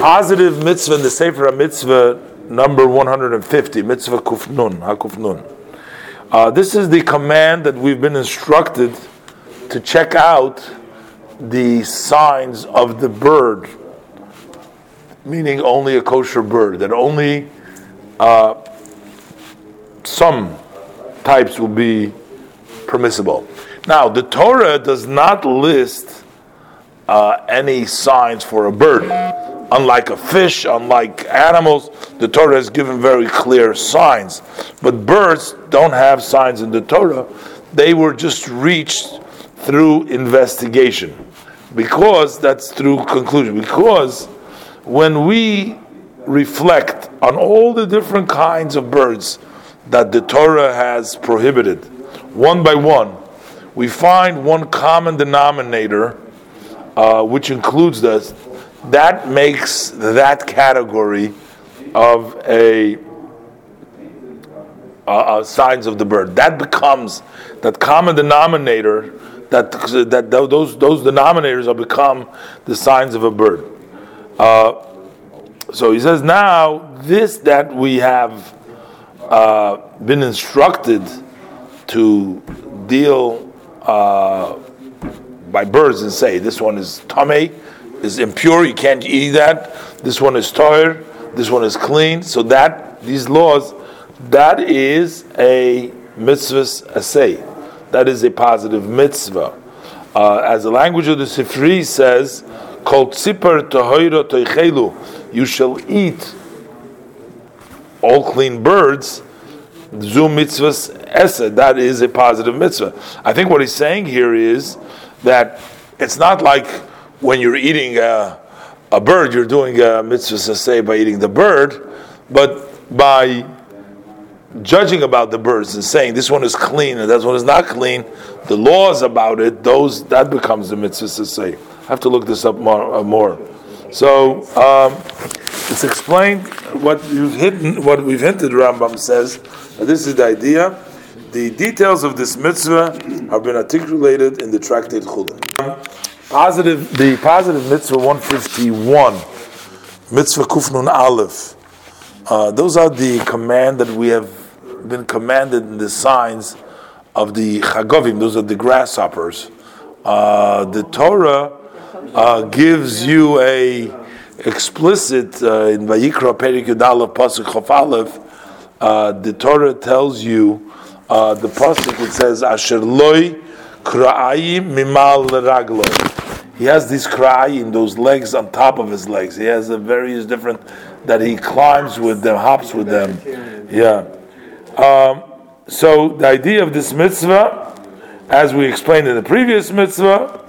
positive mitzvah in the Sefer Mitzvah number 150, mitzvah kufnun, hakufnun. Uh, this is the command that we've been instructed to check out the signs of the bird, meaning only a kosher bird, that only uh, some types will be permissible. Now, the Torah does not list uh, any signs for a bird. Unlike a fish, unlike animals, the Torah has given very clear signs. But birds don't have signs in the Torah. They were just reached through investigation. Because that's through conclusion. Because when we reflect on all the different kinds of birds that the Torah has prohibited, one by one, we find one common denominator, uh, which includes this. That makes that category of a uh, uh, signs of the bird. That becomes that common denominator. That that those those denominators are become the signs of a bird. Uh, so he says now this that we have uh, been instructed to deal uh, by birds and say this one is tame, is impure, you can't eat that. This one is tired, this one is clean. So that these laws, that is a mitzvah assay. That is a positive mitzvah. Uh, as the language of the Sifri says, called tzipar tohoiro toichelu, you shall eat all clean birds Zu mitzvahs esa. That is a positive mitzvah. I think what he's saying here is that it's not like when you're eating a, a bird, you're doing a mitzvah say by eating the bird, but by judging about the birds and saying this one is clean and that one is not clean, the laws about it, those that becomes the mitzvah say. I have to look this up more. Uh, more. So um, it's explained what you've hidden, what we've hinted. Rambam says this is the idea. The details of this mitzvah have been articulated in the tractate Chulin. Positive, the positive mitzvah 151, mitzvah Kufnun Aleph. Uh, those are the command that we have been commanded in the signs of the Chagovim. Those are the grasshoppers. Uh, the Torah uh, gives you a explicit uh, in Vayikra Perik Yudalev Pasuk Chof Aleph uh, the Torah tells you uh, the pasuk it says Asher loy kra'ayim mimal raglo. He has this cry in those legs on top of his legs. He has a various different that he climbs with them, hops with them. Yeah. Um, so the idea of this mitzvah, as we explained in the previous mitzvah,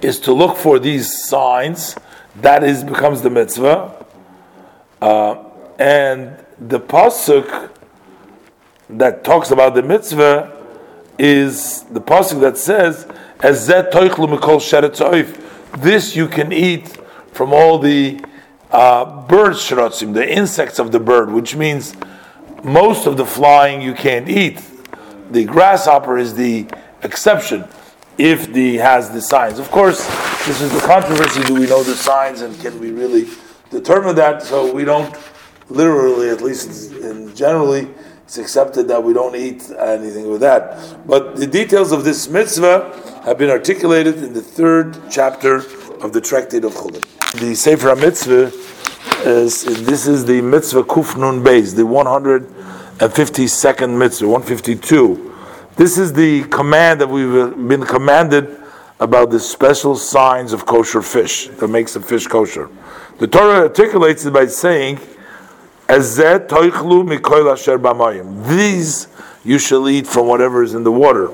is to look for these signs. That is becomes the mitzvah. Uh, and the pasuk that talks about the mitzvah is the pasuk that says, "As mikol This you can eat from all the uh, bird shrotzim, the insects of the bird, which means most of the flying you can't eat. The grasshopper is the exception if the has the signs. Of course, this is the controversy: do we know the signs, and can we really determine that? So we don't literally, at least in generally, it's accepted that we don't eat anything with that. But the details of this mitzvah have been articulated in the third chapter of the Tractate of Chulin. The Sefer Mitzvah is this is the mitzvah Kufnun Beis, the 152nd mitzvah, 152. This is the command that we've been commanded about the special signs of kosher fish that makes the fish kosher. The Torah articulates it by saying these you shall eat from whatever is in the water.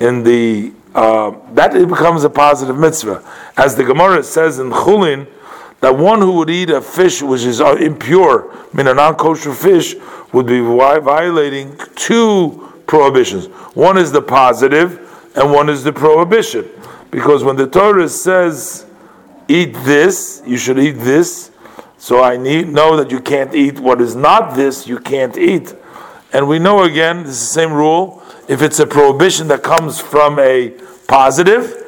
In the uh, that it becomes a positive mitzvah, as the Gemara says in Chulin that one who would eat a fish which is uh, impure, mean a non-kosher fish, would be violating two prohibitions. One is the positive, and one is the prohibition. Because when the Torah says, "Eat this," you should eat this so I need know that you can't eat what is not this, you can't eat. And we know again, this is the same rule. If it's a prohibition that comes from a positive,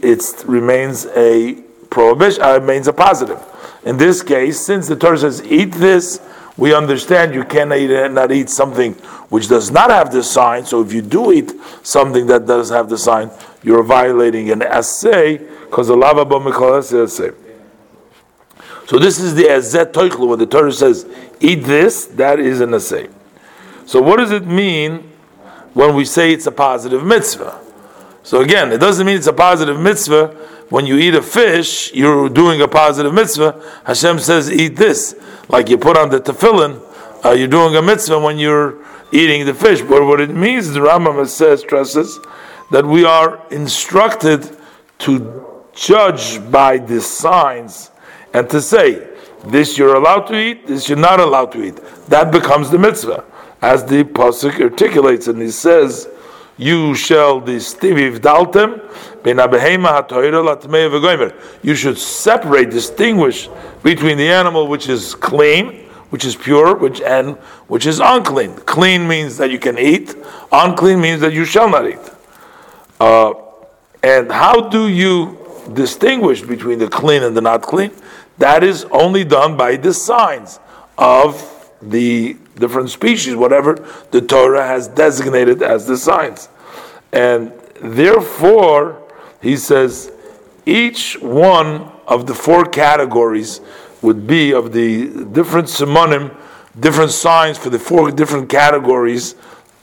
it remains a prohibition uh, remains a positive. In this case, since the Torah says eat this, we understand you cannot eat, not eat something which does not have the sign. So if you do eat something that does have the sign, you're violating an essay because the lava essay. So this is the ezet toichlu when the Torah says eat this. That is an essay. So what does it mean when we say it's a positive mitzvah? So again, it doesn't mean it's a positive mitzvah when you eat a fish. You're doing a positive mitzvah. Hashem says eat this, like you put on the tefillin. Uh, you're doing a mitzvah when you're eating the fish. But what it means, the Rambam says, stresses, that we are instructed to judge by the signs and to say, this you're allowed to eat, this you're not allowed to eat. That becomes the mitzvah. As the Pasuk articulates, and he says, you shall distinguish daltem You should separate, distinguish between the animal which is clean which is pure, which and which is unclean. Clean means that you can eat. Unclean means that you shall not eat. Uh, and how do you distinguish between the clean and the not clean? That is only done by the signs of the different species, whatever the Torah has designated as the signs. And therefore, he says, each one of the four categories would be of the different simonim, different signs for the four different categories,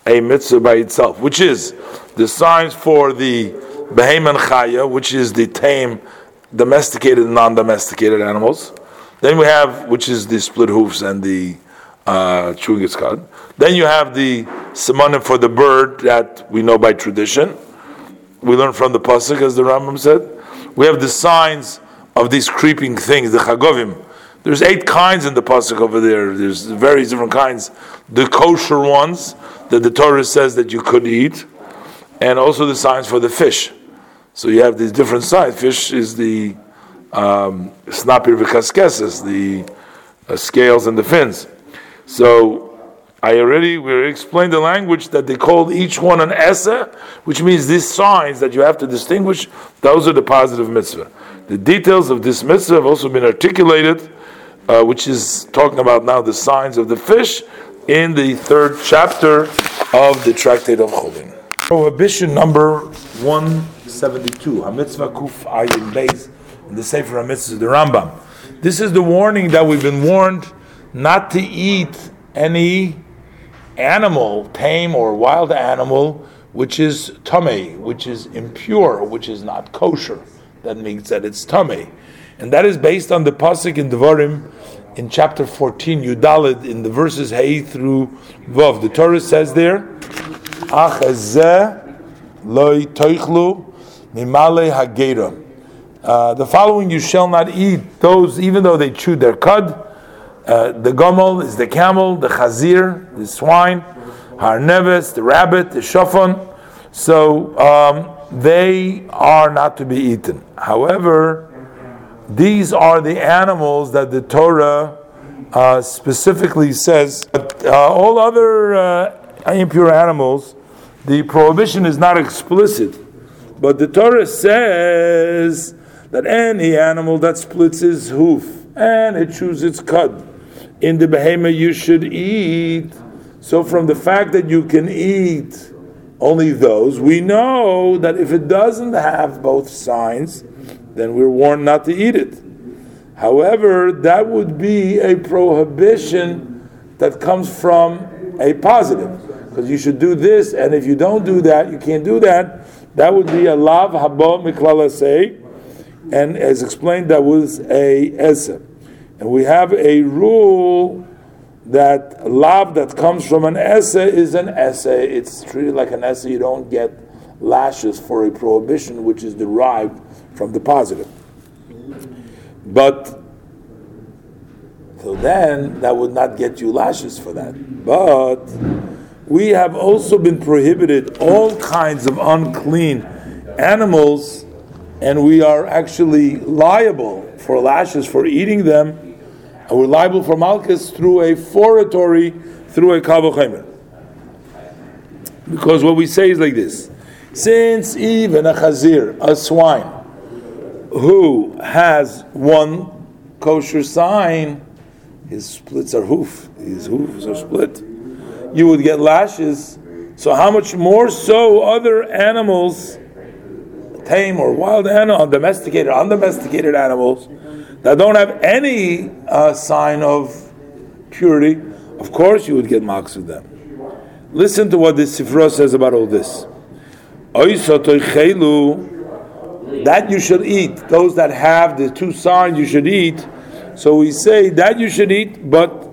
a mitzvah by itself, which is the signs for the beheman chaya, which is the tame, domesticated and non-domesticated animals. Then we have, which is the split hoofs and the uh, chewing its cud. Then you have the simonim for the bird that we know by tradition. We learn from the pasuk, as the Rambam said. We have the signs of these creeping things, the chagovim, there's eight kinds in the pasuk over there. There's various different kinds. The kosher ones that the Torah says that you could eat, and also the signs for the fish. So you have these different signs. Fish is the um, snapir v'kaskeses, the uh, scales and the fins. So I already we explained the language that they called each one an essa, which means these signs that you have to distinguish. Those are the positive mitzvah. The details of this mitzvah have also been articulated uh, which is talking about now the signs of the fish in the third chapter of the Tractate of Chulin. Prohibition number 172, Hamitzvah Kuf Ayin Beis, in the Sefer HaMitzvah, the Rambam. This is the warning that we've been warned not to eat any animal, tame or wild animal, which is tomei, which is impure, which is not kosher. That means that it's tomei. And that is based on the pasuk in Devarim in chapter 14, Yudalid, in the verses Hey through Vav. The Torah says there, loy toichlu mimale hagera. Uh, the following you shall not eat those, even though they chew their cud. Uh, the gomel is the camel, the chazir, the swine, har harneves, the rabbit, the shofan. So um, they are not to be eaten. However, these are the animals that the Torah uh, specifically says. But, uh, all other uh, impure animals, the prohibition is not explicit. But the Torah says that any animal that splits its hoof and it chews its cud, in the behemoth you should eat. So, from the fact that you can eat only those, we know that if it doesn't have both signs, then we're warned not to eat it. However, that would be a prohibition that comes from a positive, because you should do this, and if you don't do that, you can't do that. That would be a lav habo miklalasei, and as explained, that was a esa. And we have a rule that love that comes from an essay is an essay. It's treated like an essay. You don't get lashes for a prohibition which is derived from the positive. But till then, that would not get you lashes for that. But we have also been prohibited all kinds of unclean animals, and we are actually liable for lashes for eating them, and we're liable for malchus through a fortiori, through a kal v'chomer. Because what we say is like this: since even a chazir, a swine, who has one kosher sign, his splits are hoof, his hoofs are split. You would get lashes. So how much more so other animals, tame or wild animal, domesticated, undomesticated animals that don't have any uh, sign of purity, of course you would get marks with them. Listen to what the Sifra says about all this. That you should eat. Those that have the two signs you should eat. So we say that you should eat, but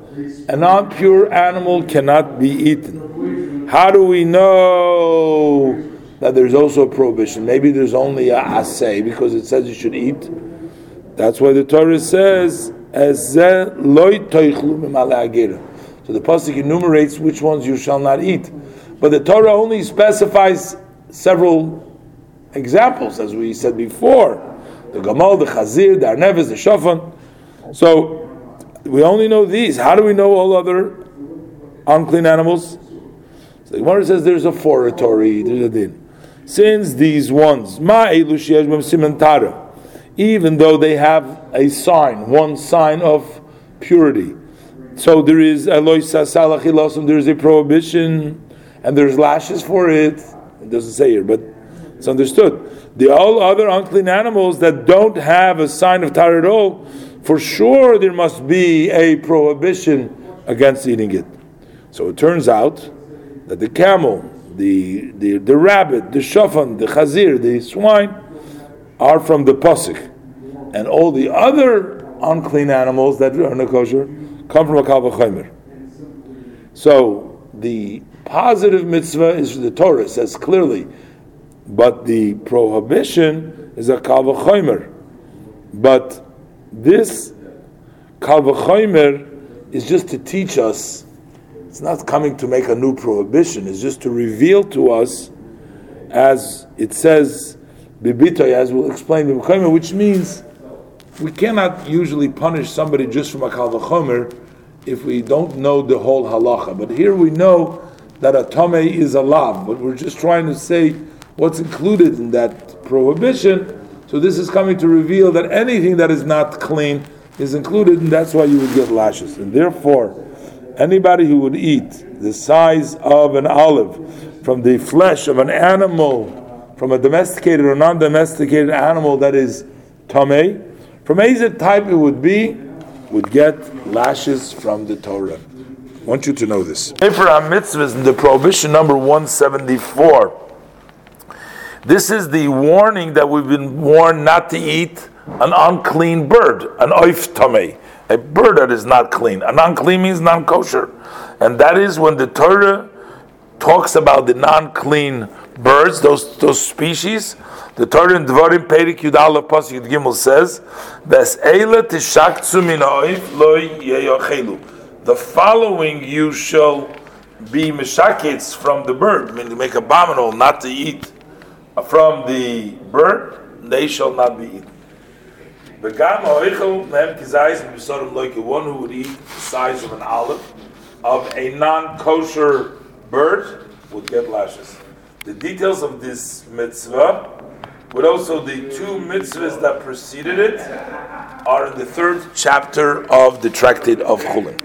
a non pure animal cannot be eaten. How do we know that there's also a prohibition? Maybe there's only a assay because it says you should eat. That's why the Torah says, loy so the pasuk enumerates which ones you shall not eat, but the Torah only specifies several examples, as we said before: the gamal, the chazir, the arneves, the shofan. So we only know these. How do we know all other unclean animals? So the Gemara says there's a fortiori, there's a din. Since these ones, even though they have a sign, one sign of purity, so there is there is a prohibition, and there's lashes for it. It doesn't say here, but it's understood. The all other unclean animals that don't have a sign of tar at all, for sure there must be a prohibition against eating it. So it turns out that the camel, the the, the rabbit, the shofan, the chazir, the swine, are from the pasuk, and all the other unclean animals that are not kosher come from a Kal So the positive mitzvah is the Torah says clearly, but the prohibition is a Kal But this Kal is just to teach us. It's not coming to make a new prohibition. It's just to reveal to us, as it says, bibitoy, as we'll explain, which means we cannot usually punish somebody just from a kal v'chomer if we don't know the whole halacha. But here we know that a tomei is a lav, but we're just trying to say what's included in that prohibition. So this is coming to reveal that anything that is not clean is included, and that's why you would get lashes. And therefore, anybody who would eat the size of an olive from the flesh of an animal, from a domesticated or non-domesticated animal that is tomei, from any type it would be, would get lashes from the Torah. I want you to know this. Abraham mitzvahs in the prohibition number 174. This is the warning that we've been warned not to eat an unclean bird, an oif tameh, a bird that is not clean. A non clean means non kosher. And that is when the Torah talks about the non clean birds, those, those species, the Torah in Dvarim Perik Yud Aleph Pasuk Yud Gimel says, "Ves eila tishaktsu min ha'oif lo yeyochelu." The following you shall be mishakets from the bird, meaning to make abominable, not to eat from the bird. They shall not be eaten. The gam ha'oichel mehem kizayis b'sorim like one who would eat the size of an olive of a non-kosher bird would get lashes. The details of this mitzvah but also the two mitzvahs that preceded it are in the third chapter of the tractate of Chulin.